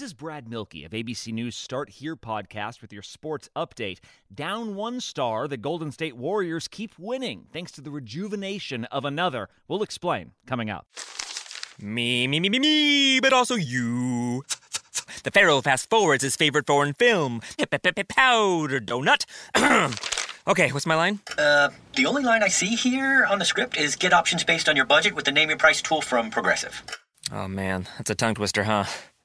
This is Brad Mielke of ABC News Start Here podcast with your sports update. Down one star, the Golden State Warriors keep winning thanks to the rejuvenation of another. We'll explain coming up. Me, me, me, me, me, but also you. The Pharaoh fast forwards his favorite foreign film, Powder Donut. okay, what's my line? Uh, the only line I see here on the script is get options based on your budget with the name your price tool from Progressive. Oh man, that's a tongue twister, huh?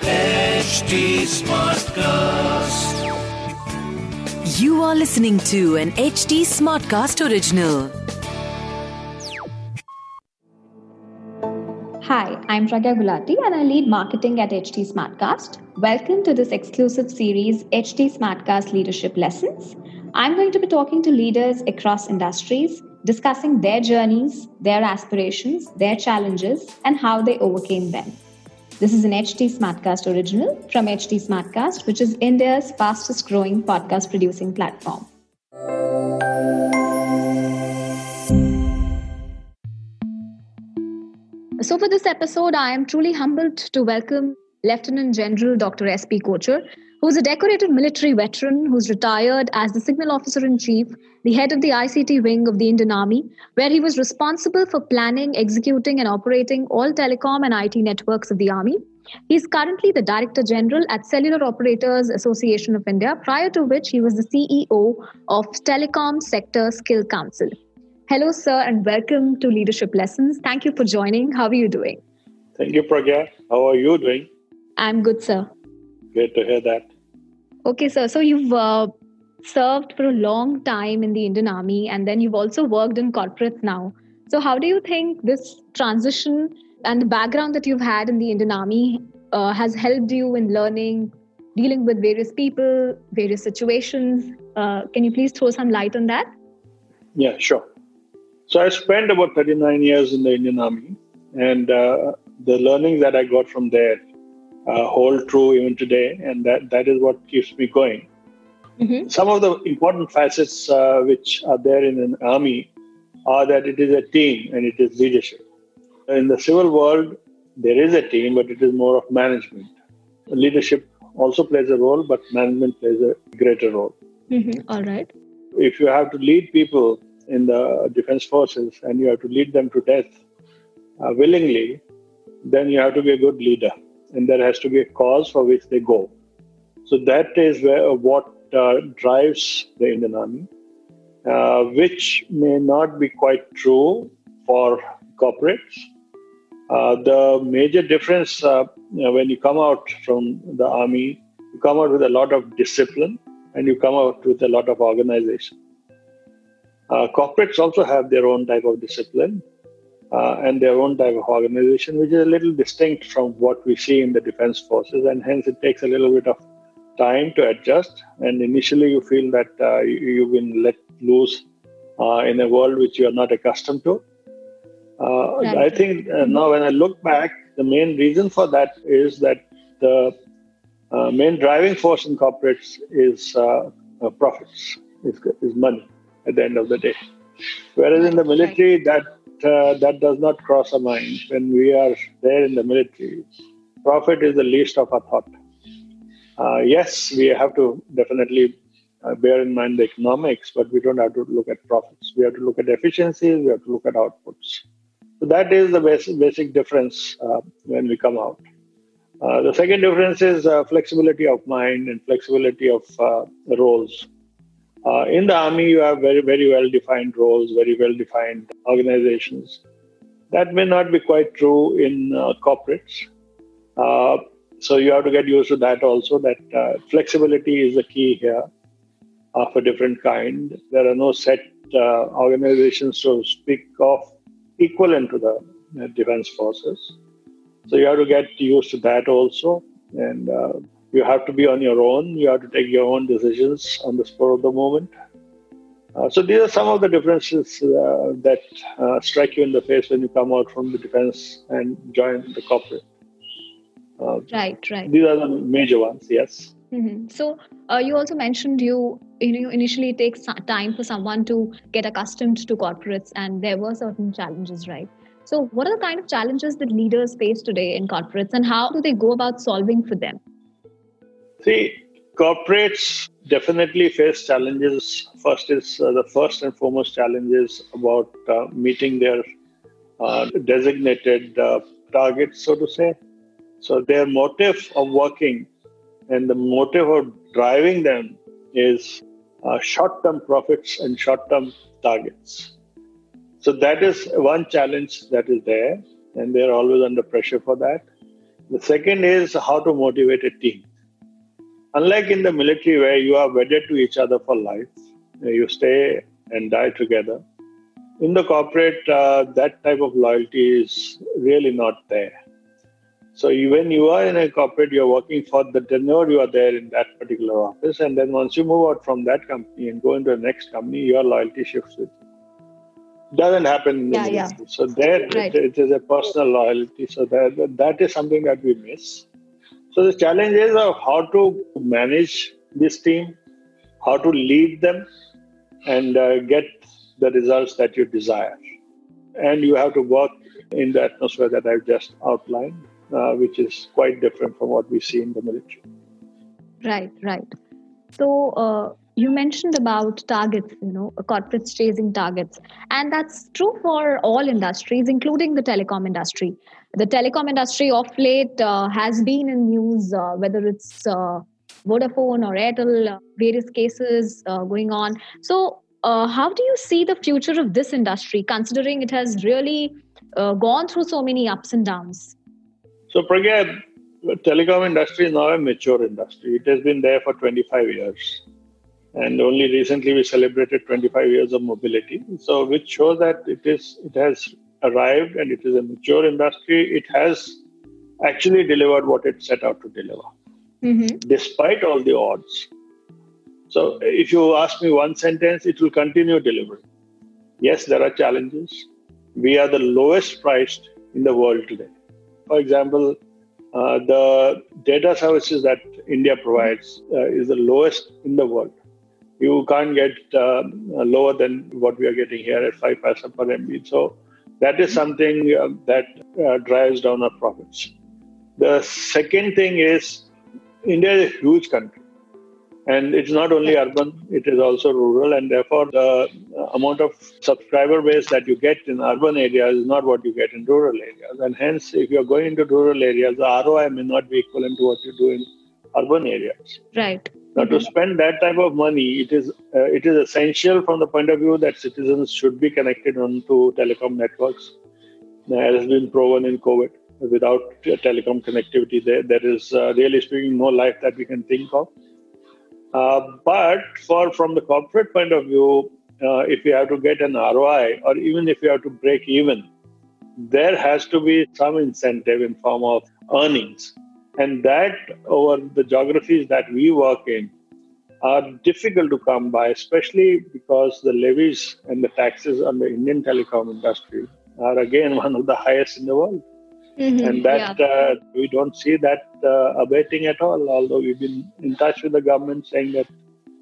HT Smartcast. You are listening to an HT Smartcast original. Hi, I'm Pragya Gulati and I lead marketing at HT Smartcast. Welcome to this exclusive series, HT Smartcast Leadership Lessons. I'm going to be talking to leaders across industries, discussing their journeys, their aspirations, their challenges, and how they overcame them. This is an HT Smartcast original from HT Smartcast, which is India's fastest growing podcast producing platform. So, for this episode, I am truly humbled to welcome Lieutenant General Dr. S.P. Kochhar, who's a decorated military veteran who's retired as the Signal Officer in Chief, the head of the ICT wing of the Indian Army, where he was responsible for planning, executing, and operating all telecom and IT networks of the Army. He's currently the Director General at Cellular Operators Association of India, prior to which he was the CEO of Telecom Sector Skill Council. Hello, sir, and welcome to Leadership Lessons. Thank you for joining. How are you doing? Thank you, Pragya. How are you doing? I'm good, sir. Great to hear that. Okay, sir. So you've uh, served for a long time in the Indian Army, and then you've also worked in corporates now. So, how do you think this transition and the background that you've had in the Indian Army uh, has helped you in learning, dealing with various people, various situations? Uh, can you please throw some light on that? Yeah, sure. So I spent about 39 years in the Indian Army, and uh, the learning that I got from there uh, hold true even today, and that, that is what keeps me going. Mm-hmm. Some of the important facets uh, which are there in an army are that it is a team and it is leadership. In the civil world, there is a team, but it is more of management. Leadership also plays a role, but management plays a greater role. Mm-hmm. All right. If you have to lead people in the defense forces and you have to lead them to death uh, willingly, then you have to be a good leader. And there has to be a cause for which they go. So that is where, what uh, drives the Indian Army, uh, which may not be quite true for corporates. Uh, the major difference uh, when you come out from the army, you come out with a lot of discipline and you come out with a lot of organization. Uh, corporates also have their own type of discipline uh, and their own type of organization, which is a little distinct from what we see in the defense forces, and hence it takes a little bit of time to adjust. And initially, you feel that uh, you, have been let loose uh, in a world which you are not accustomed to. Uh, I think uh, now, when I look back, the main reason for that is that the main driving force in corporates is profits, is, is money at the end of the day. Whereas in the military, that uh, that does not cross our mind. When we are there in the military, profit is the least of our thought. Uh, yes, we have to definitely uh, bear in mind the economics, but we don't have to look at profits. We have to look at efficiencies. We have to look at outputs. So that is the basic, basic difference uh, when we come out. Uh, the second difference is uh, flexibility of mind and flexibility of roles. Uh, in the army, you have very, very well defined roles, very well defined organizations. That may not be quite true in uh, corporates. Uh, so you have to get used to that also, that uh, flexibility is the key here. of a different kind. There are no set uh, organizations to speak of equivalent to the uh, defense forces. So you have to get used to that also. And uh, you have to be on your own. You have to take your own decisions on the spur of the moment. Uh, so these are some of the differences uh, that uh, strike you in the face when you come out from the defense and join the corporate. Uh, right, right. These are the major ones. Yes. Mm-hmm. So uh, you also mentioned you you know initially it takes time for someone to get accustomed to corporates, and there were certain challenges, right? So what are the kind of challenges that leaders face today in corporates, and how do they go about solving for them? See, corporates definitely face challenges. First is uh, the first and foremost challenge is about uh, meeting their uh, designated uh, targets, so to say. So their motive of working and the motive of driving them is uh, short-term profits and short-term targets. So that is one challenge that is there, and they're always under pressure for that. The second is how to motivate a team unlike in the military where you are wedded to each other for life, you stay and die together. In the corporate, uh, that type of loyalty is really not there. So when you are in a corporate, you're working for the tenure you are there in that particular office, and then once you move out from that company and go into the next company, your loyalty shifts with you. Doesn't happen in the yeah. Yeah. So there, right. it, it is a personal loyalty. So that that is something that we miss. So the challenge is of how to manage this team, how to lead them, and uh, get the results that you desire. And you have to work in the atmosphere that I've just outlined, uh, which is quite different from what we see in the military. Right, right. So uh, you mentioned about targets, you know, corporates chasing targets, and that's true for all industries, including the telecom industry the telecom industry of late uh, has been in news, uh, whether it's uh, Vodafone or Airtel, uh, various cases uh, going on. So, uh, how do you see the future of this industry, considering it has really gone through so many ups and downs? So, Pragya, the telecom industry is now a mature industry. It has been there for 25 years. And only recently we celebrated 25 years of mobility. So, which shows that it is it has arrived and it is a mature industry, it has actually delivered what it set out to deliver, mm-hmm. despite all the odds. So, if you ask me one sentence, it will continue delivering. Yes, there are challenges. We are the lowest priced in the world today. For example, uh, the data services that India provides uh, is the lowest in the world. You can't get uh, lower than what we are getting here at 5 paisa per MB. So that is something uh, that uh, drives down our profits. The second thing is India is a huge country. And it's not only urban, it is also rural. And therefore, the uh, amount of subscriber base that you get in urban areas is not what you get in rural areas. And hence, if you're going into rural areas, the ROI may not be equivalent to what you do in urban areas. Right. Now, to spend that type of money, it is uh, it is essential from the point of view that citizens should be connected onto telecom networks. As has been proven in COVID. Without telecom connectivity, there there is uh, really speaking no life that we can think of. Uh, but for from the corporate point of view, uh, if you have to get an ROI or even if you have to break even, there has to be some incentive in form of earnings and that over the geographies that we work in are difficult to come by, especially because the levies and the taxes on the Indian telecom industry are again one of the highest in the world. Mm-hmm, and that yeah. uh, we don't see that uh, abating at all, although we've been in touch with the government saying that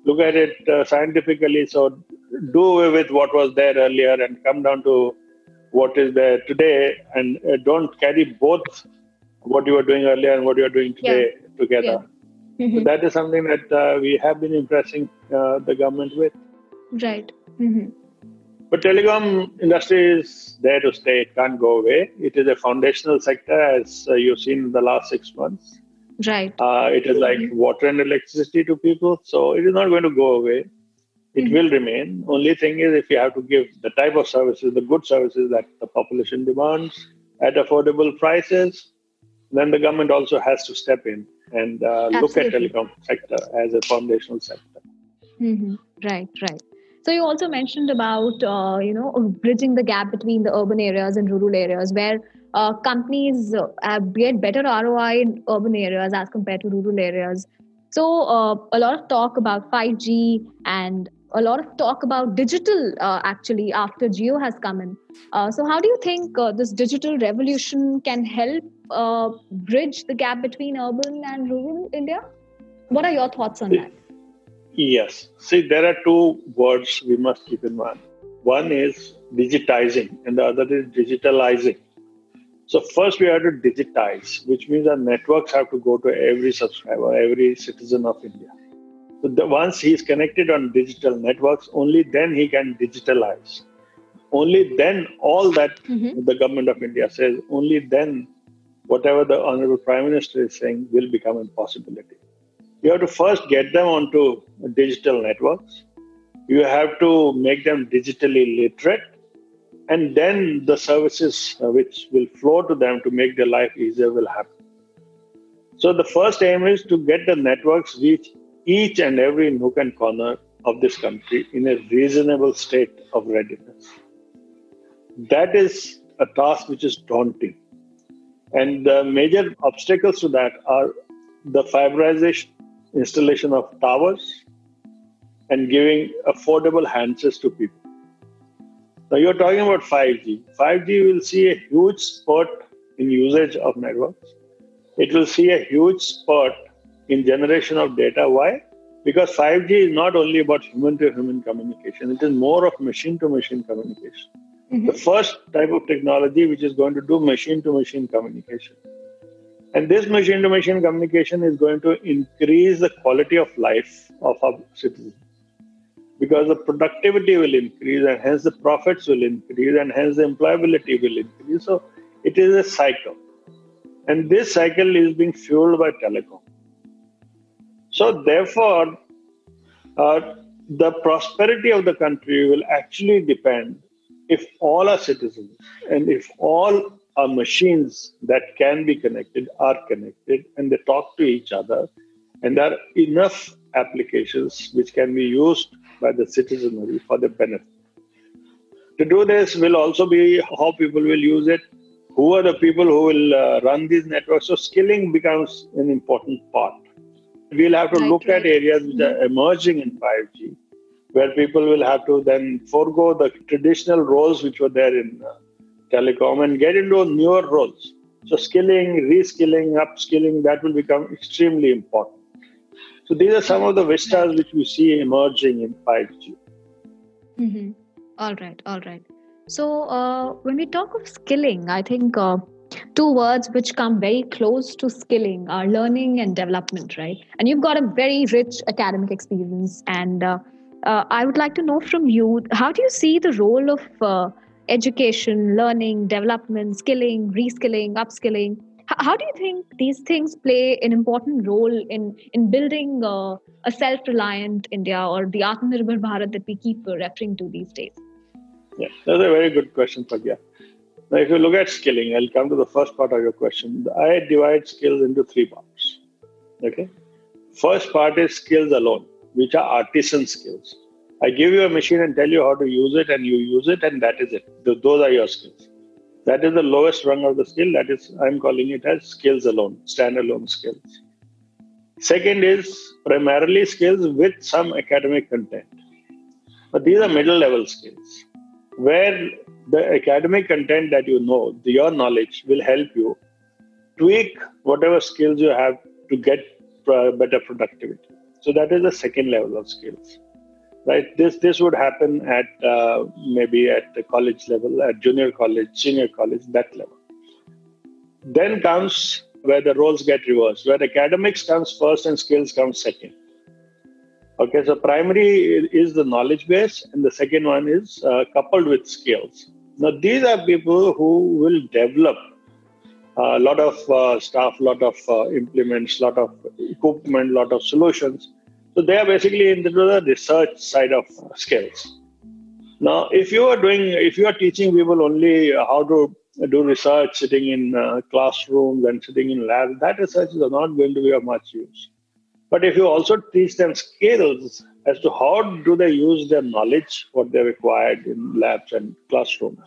look at it uh, scientifically, so do away with what was there earlier and come down to what is there today and uh, don't carry both what you were doing earlier and what you are doing today yeah. together. Yeah. Mm-hmm. So that is something that uh, we have been impressing uh, the government with. Right. Mm-hmm. But telecom industry is there to stay; it can't go away. It is a foundational sector, as uh, you've seen in the last six months. Right. Uh, it is like mm-hmm. water and electricity to people, so it is not going to go away. It mm-hmm. will remain. Only thing is, if you have to give the type of services, the good services that the population demands at affordable prices, then the government also has to step in and uh, look at telecom sector as a foundational sector. Mm-hmm. Right, right. So you also mentioned about uh, you know bridging the gap between the urban areas and rural areas, where uh, companies uh, get better ROI in urban areas as compared to rural areas. So uh, a lot of talk about 5G and a lot of talk about digital uh, actually after Jio has come in. Uh, so how do you think uh, this digital revolution can help uh, bridge the gap between urban and rural India? What are your thoughts on that? Yes. See, there are two words we must keep in mind. One is digitizing, and the other is digitalizing. So first we have to digitize, which means our networks have to go to every subscriber, every citizen of India. So the, once he is connected on digital networks, only then he can digitalize. Only then all that mm-hmm. the government of India says, only then whatever the Honorable Prime Minister is saying will become a possibility. You have to first get them onto digital networks. You have to make them digitally literate and then the services uh, which will flow to them to make their life easier will happen. So the first aim is to get the networks reach each and every nook and corner of this country in a reasonable state of readiness. That is a task which is daunting. And the major obstacles to that are the fiberization, installation of towers, and giving affordable handsets to people. Now you're talking about 5G. 5G will see a huge spurt in usage of networks. It will see a huge spurt in generation of data. Why? Because 5G is not only about human to human communication, it is more of machine to machine communication. Mm-hmm. The first type of technology which is going to do machine to machine communication. And this machine to machine communication is going to increase the quality of life of our citizens because the productivity will increase and hence the profits will increase and hence the employability will increase. So it is a cycle. And this cycle is being fueled by telecom. So therefore, uh, the prosperity of the country will actually depend if all our citizens and if all our machines that can be connected are connected and they talk to each other and there are enough applications which can be used by the citizenry for the benefit. To do this will also be how people will use it, who are the people who will uh, run these networks. So skilling becomes an important part. We'll have to look at areas which are emerging in 5G, where people will have to then forego the traditional roles which were there in uh, telecom and get into newer roles. So skilling, reskilling, upskilling, that will become extremely important. So these are some of the vistas which we see emerging in 5G. Mm-hmm. All right, all right. So uh, when we talk of skilling, I think uh, two words which come very close to skilling are learning and development, right? And you've got a very rich academic experience. And uh, uh I would like to know from you how do you see the role of uh, education, learning, development, skilling, reskilling, upskilling how do you think these things play an important role in in building uh, a self-reliant India or the Atmanirbhar Bharat that we keep referring to these days? Yeah, that's a very good question, Pragya. Now, if you look at skilling, I'll come to the first part of your question. I divide skills into three parts. Okay, first part is skills alone, which are artisan skills. I give you a machine and tell you how to use it, and you use it, and that is it. Those are your skills. That is the lowest rung of the skill. That is, I'm calling it as skills alone, standalone skills. Second is primarily skills with some academic content. But these are middle level skills where the academic content that you know, your knowledge will help you tweak whatever skills you have to get better productivity. So that is the second level of skills right? This this would happen at uh, maybe at the college level, at junior college, senior college, that level. Then comes where the roles get reversed, where academics comes first and skills come second. Okay, so primary is the knowledge base, and the second one is uh, coupled with skills. Now, these are people who will develop a lot of uh, a lot of uh, implements, a lot of equipment, a lot of solutions so they are basically into the research side of skills. Now, if you are doing, if you are teaching people only how to do research sitting in uh, classrooms and sitting in labs, that research is not going to be of much use. But if you also teach them skills as to how do they use their knowledge, what they've acquired in labs and classrooms,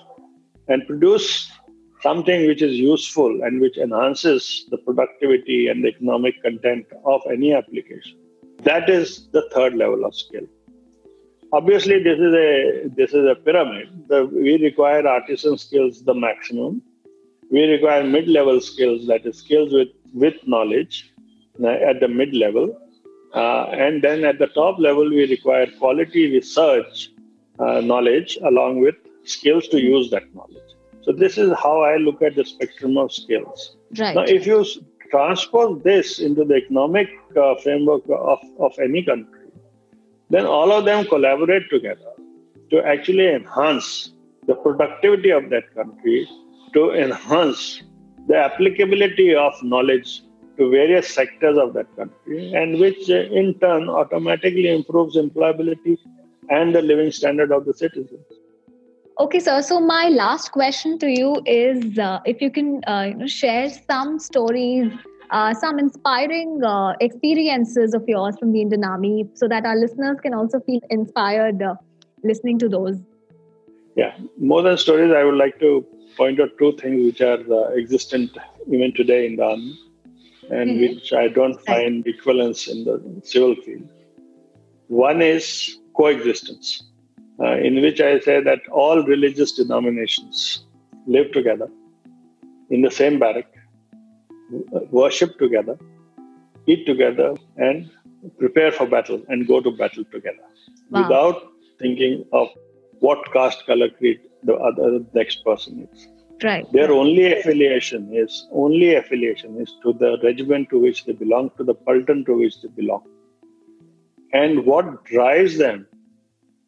and produce something which is useful and which enhances the productivity and the economic content of any application. That is the third level of skill. Obviously, this is a this is a pyramid. The, we require artisan skills the maximum. We require mid-level skills, that is skills with with knowledge uh, at the mid level uh, and then at the top level, we require quality research uh, knowledge along with skills to use that knowledge. So, this is how I look at the spectrum of skills. Right. Now, if you transpose this into the economic uh, framework of, of any country, then all of them collaborate together to actually enhance the productivity of that country, to enhance the applicability of knowledge to various sectors of that country, and which uh, in turn automatically improves employability and the living standard of the citizens. Okay, sir. So my last question to you is, uh, if you can, uh, you know, share some stories, uh, some inspiring uh, experiences of yours from the Indian Army, so that our listeners can also feel inspired uh, listening to those. Yeah, more than stories, I would like to point out two things which are existent even today in the army and mm-hmm. which I don't find equivalence in the civil field. One is coexistence, uh, in which I say that all religious denominations live together in the same barrack, worship together, eat together, and prepare for battle and go to battle together wow. without thinking of what caste, color, creed the other next person is. Right. Their only affiliation is only affiliation is to the regiment to which they belong, to the Paltan to which they belong. And what drives them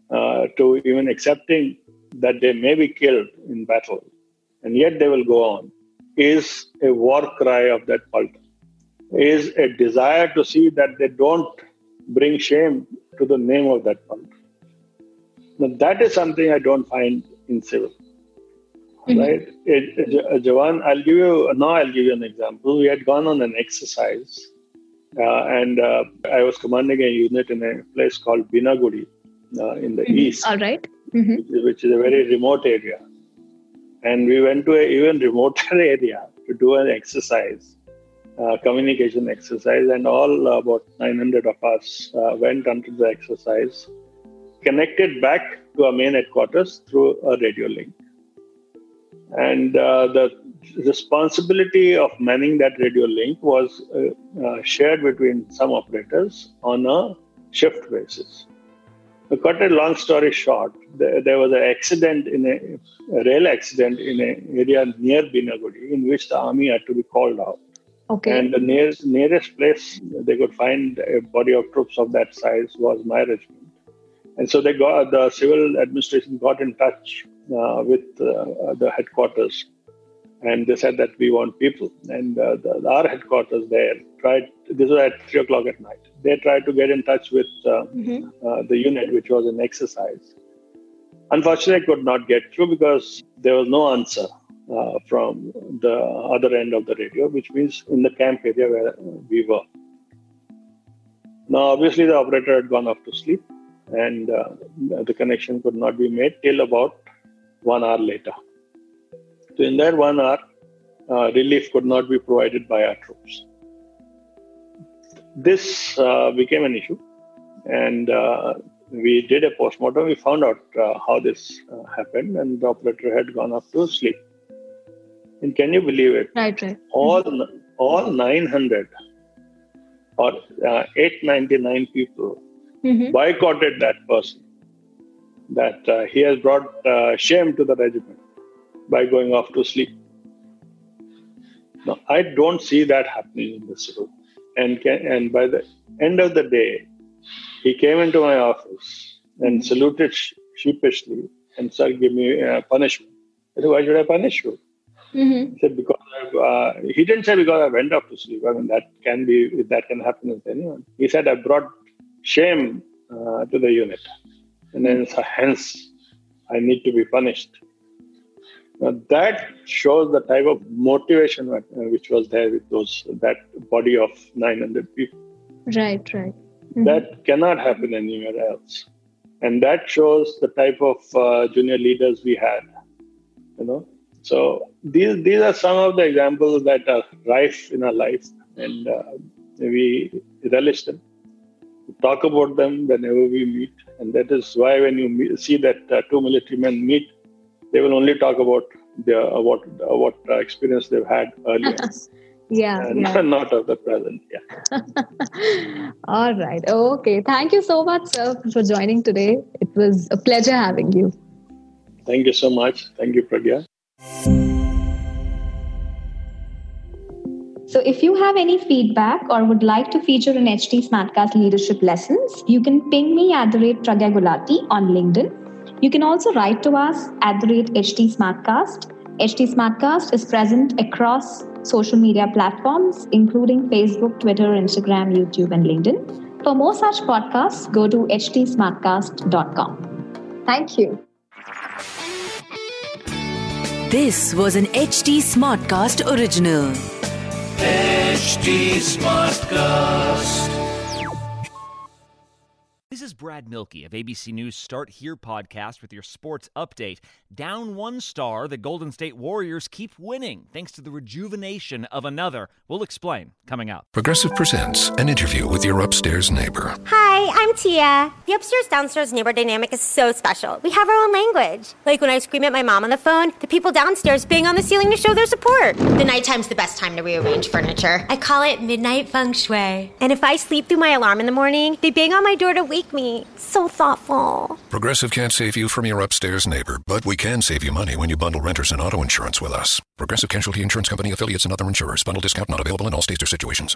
uh, to even accepting that they may be killed in battle, and yet they will go on, is a war cry of that Paltan. Is a desire to see that they don't bring shame to the name of that Paltan. Now, that is something I don't find in civil. Mm-hmm. Right, it, Jawan. I'll give you now. I'll give you an example. We had gone on an exercise, uh, and uh, I was commanding a unit in a place called Binnaguri uh, in the mm-hmm. east, All right. mm-hmm. which, is, which, is, a very remote area. And we went to an even remoter area to do an exercise, uh, communication exercise, and all about 900 of us uh, went onto the exercise, connected back to our main headquarters through a radio link and uh, the responsibility of manning that radio link was uh, uh, shared between some operators on a shift basis. To cut a long story short, there, there was an accident in a, a, rail accident in an area near Binnaguri in which the army had to be called out. Okay. And the nearest, nearest place they could find a body of troops of that size was my regiment. And so they got the civil administration got in touch with uh, the headquarters, and they said that we want people. And uh, the, our headquarters there tried. This was at three o'clock at night. They tried to get in touch with mm-hmm. the unit, which was an exercise. Unfortunately, I could not get through because there was no answer uh, from the other end of the radio, which means in the camp area where we were. Now, obviously, the operator had gone off to sleep, and uh, the connection could not be made till about one hour later. So, in that one hour, uh, relief could not be provided by our troops. This uh, became an issue, and uh, we did a postmortem. We found out uh, how this uh, happened, and the operator had gone off to sleep. And can you believe it? Right, right. All, mm-hmm. all 900 or uh, 899 people mm-hmm. boycotted that person that uh, he has brought uh, shame to the regiment by going off to sleep. Now, I don't see that happening in this room. And, can, and by the end of the day, he came into my office and saluted sheepishly and said, Give me uh, punishment. I said, Why should I punish you? Mm-hmm. He said, Because uh, he didn't say because I went off to sleep. I mean, that can be, that can happen with anyone. He said, I brought shame uh, to the unit and then hence I need to be punished. Now that shows the type of motivation which was there with those that body of 900 people. Right, right. Mm-hmm. That cannot happen anywhere else. And that shows the type of uh, junior leaders we had. You know, so these these are some of the examples that are rife in our life, and uh, we relish them. Talk about them whenever we meet, and that is why when you meet, see that uh, two military men meet, they will only talk about their uh, what uh, what uh, experience they've had earlier. yeah, and yeah. not of the present. Yeah. All right. Okay. Thank you so much, sir, for joining today. It was a pleasure having you. Thank you so much. Thank you, Pragya. So, if you have any feedback or would like to feature in HT Smartcast leadership lessons, you can ping me at the rate Pragya Gulati on LinkedIn. You can also write to us at the rate HT Smartcast. HT Smartcast is present across social media platforms, including Facebook, Twitter, Instagram, YouTube, and LinkedIn. For more such podcasts, go to htsmartcast.com. Thank you. This was an HT Smartcast original. HT Smartcast. Brad Mielke of ABC News Start Here podcast with your sports update. Down one star, the Golden State Warriors keep winning thanks to the rejuvenation of another. We'll explain coming up. Progressive presents an interview with your upstairs neighbor. Hi, I'm Tia. The upstairs downstairs neighbor dynamic is so special. We have our own language. Like when I scream at my mom on the phone, the people downstairs bang on the ceiling to show their support. The nighttime's the best time to rearrange furniture. I call it midnight feng shui. And if I sleep through my alarm in the morning, they bang on my door to wake me. So thoughtful. Progressive can't save you from your upstairs neighbor, but we can save you money when you bundle renters and auto insurance with us. Progressive Casualty Insurance Company affiliates and other insurers. Bundle discount not available in all states or situations.